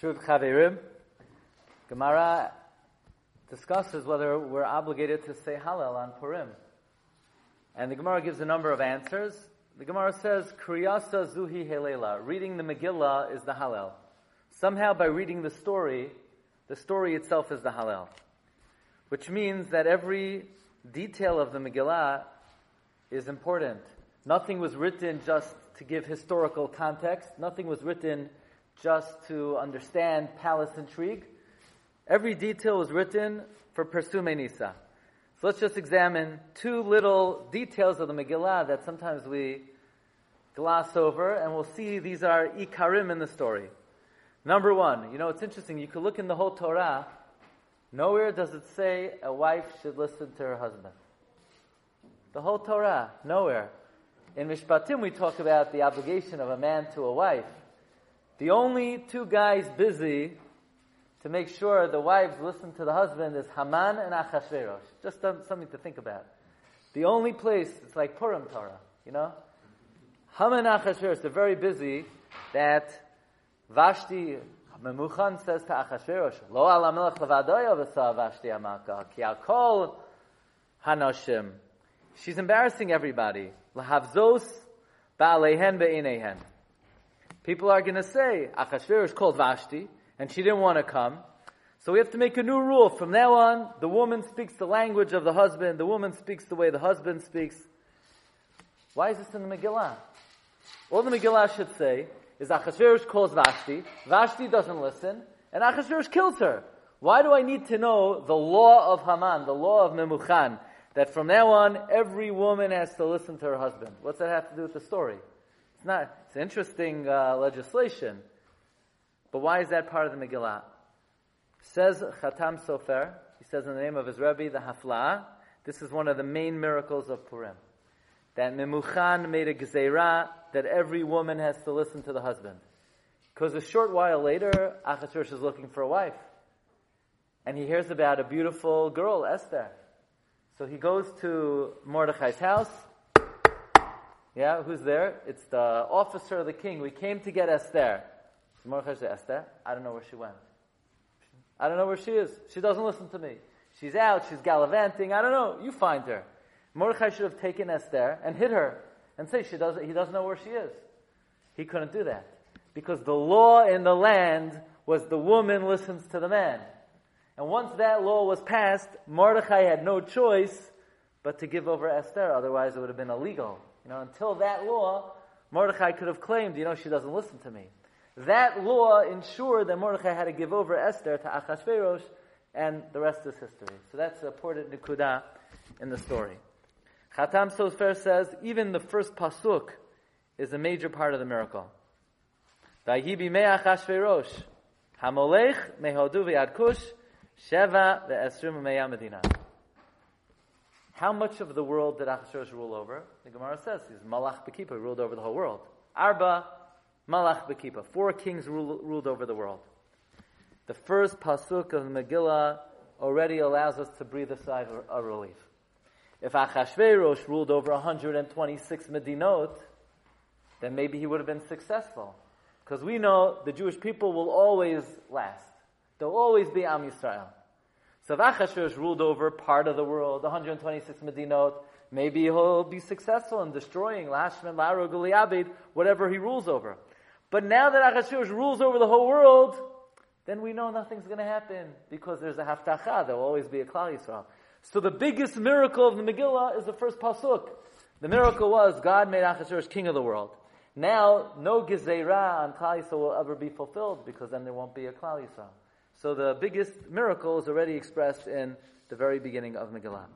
Shuv Chaverim. Gemara discusses whether we're obligated to say Hallel on Purim. And the Gemara gives a number of answers. The Gemara says, Kriyasa Zuhi Helela. Reading the Megillah is the Hallel. Somehow by reading the story, the story itself is the Hallel. Which means that every detail of the Megillah is important. Nothing was written just to give historical context. Nothing was written just to understand palace intrigue. Every detail was written for Persume Nisa. So let's just examine two little details of the Megillah that sometimes we gloss over, and we'll see these are ikarim in the story. Number one, you know, it's interesting. You could look in the whole Torah. Nowhere does it say a wife should listen to her husband. The whole Torah, nowhere. In Mishpatim, we talk about the obligation of a man to a wife. The only two guys busy to make sure the wives listen to the husband is Haman and Achashverosh. Just something to think about. The only place, it's like Purim Torah, you know? Haman and Achashverosh, they're very busy that Vashti, Memuchan says to Achashverosh, Lo ala melech levadoya v'sa Vashti amaka, ki al kol hanoshim. She's embarrassing everybody. Lahavzos ba'alehen be'inehen. People are going to say, Achashverosh called Vashti, and she didn't want to come. So we have to make a new rule. From now on, the woman speaks the language of the husband, the woman speaks the way the husband speaks. Why is this in the Megillah? All the Megillah should say is Achashverosh calls Vashti, Vashti doesn't listen, and Achashverosh kills her. Why do I need to know the law of Haman, the law of Memuchan, that from now on every woman has to listen to her husband? What's that have to do with the story? It's not, it's interesting uh, legislation. But why is that part of the Megillah? Says Chatam Sofer, he says in the name of his Rebbe, the Hafla, this is one of the main miracles of Purim. That Memuchan made a gezerah that every woman has to listen to the husband. Because a short while later, Achashverosh is looking for a wife. And he hears about a beautiful girl, Esther. So he goes to Mordechai's house. Yeah, who's there? It's the officer of the king. We came to get Esther. Mordechai Esther, I don't know where she went. I don't know where she is. She doesn't listen to me. She's out, she's gallivanting, I don't know. You find her. Mordechai should have taken Esther and hit her and say she doesn't, he doesn't know where she is. He couldn't do that. Because the law in the land was the woman listens to the man. And once that law was passed, Mordechai had no choice but to give over Esther, otherwise it would have been illegal. You know, until that law, Mordechai could have claimed, you know, she doesn't listen to me. That law ensured that Mordechai had to give over Esther to Achashverosh, and the rest is history. So that's the important nikuda in the story. Chatam Sofer says even the first pasuk is a major part of the miracle. Vayibi Achashverosh Hamolech mehodu v'yad kush sheva ve'esrim meya medina. How much of the world did Achashverosh rule over? The Gemara says he's Malach Bekipa, ruled over the whole world. Arba Malach Bekipa. Four kings ruled, ruled over the world. The first pasuk of Megillah already allows us to breathe a sigh of, of relief. If Achashverosh ruled over 126 Medinot, then maybe he would have been successful. Because we know the Jewish people will always last. There will always be Am Yisrael. So if Achashverosh ruled over part of the world, 126 Medinot, maybe he'll be successful in destroying Lashman, Laro, Guliabid, whatever he rules over. But now that Achashverosh rules over the whole world, then we know nothing's going to happen because there's a haftacha. There will always be a Klal Yisrael. So the biggest miracle of the Megillah is the first pasuk. The miracle was God made Achashverosh king of the world. Now, no gezerah on Klal Yisrael will ever be fulfilled because then there won't be a Klal Yisrael. So the biggest miracle is already expressed in the very beginning of Megillah.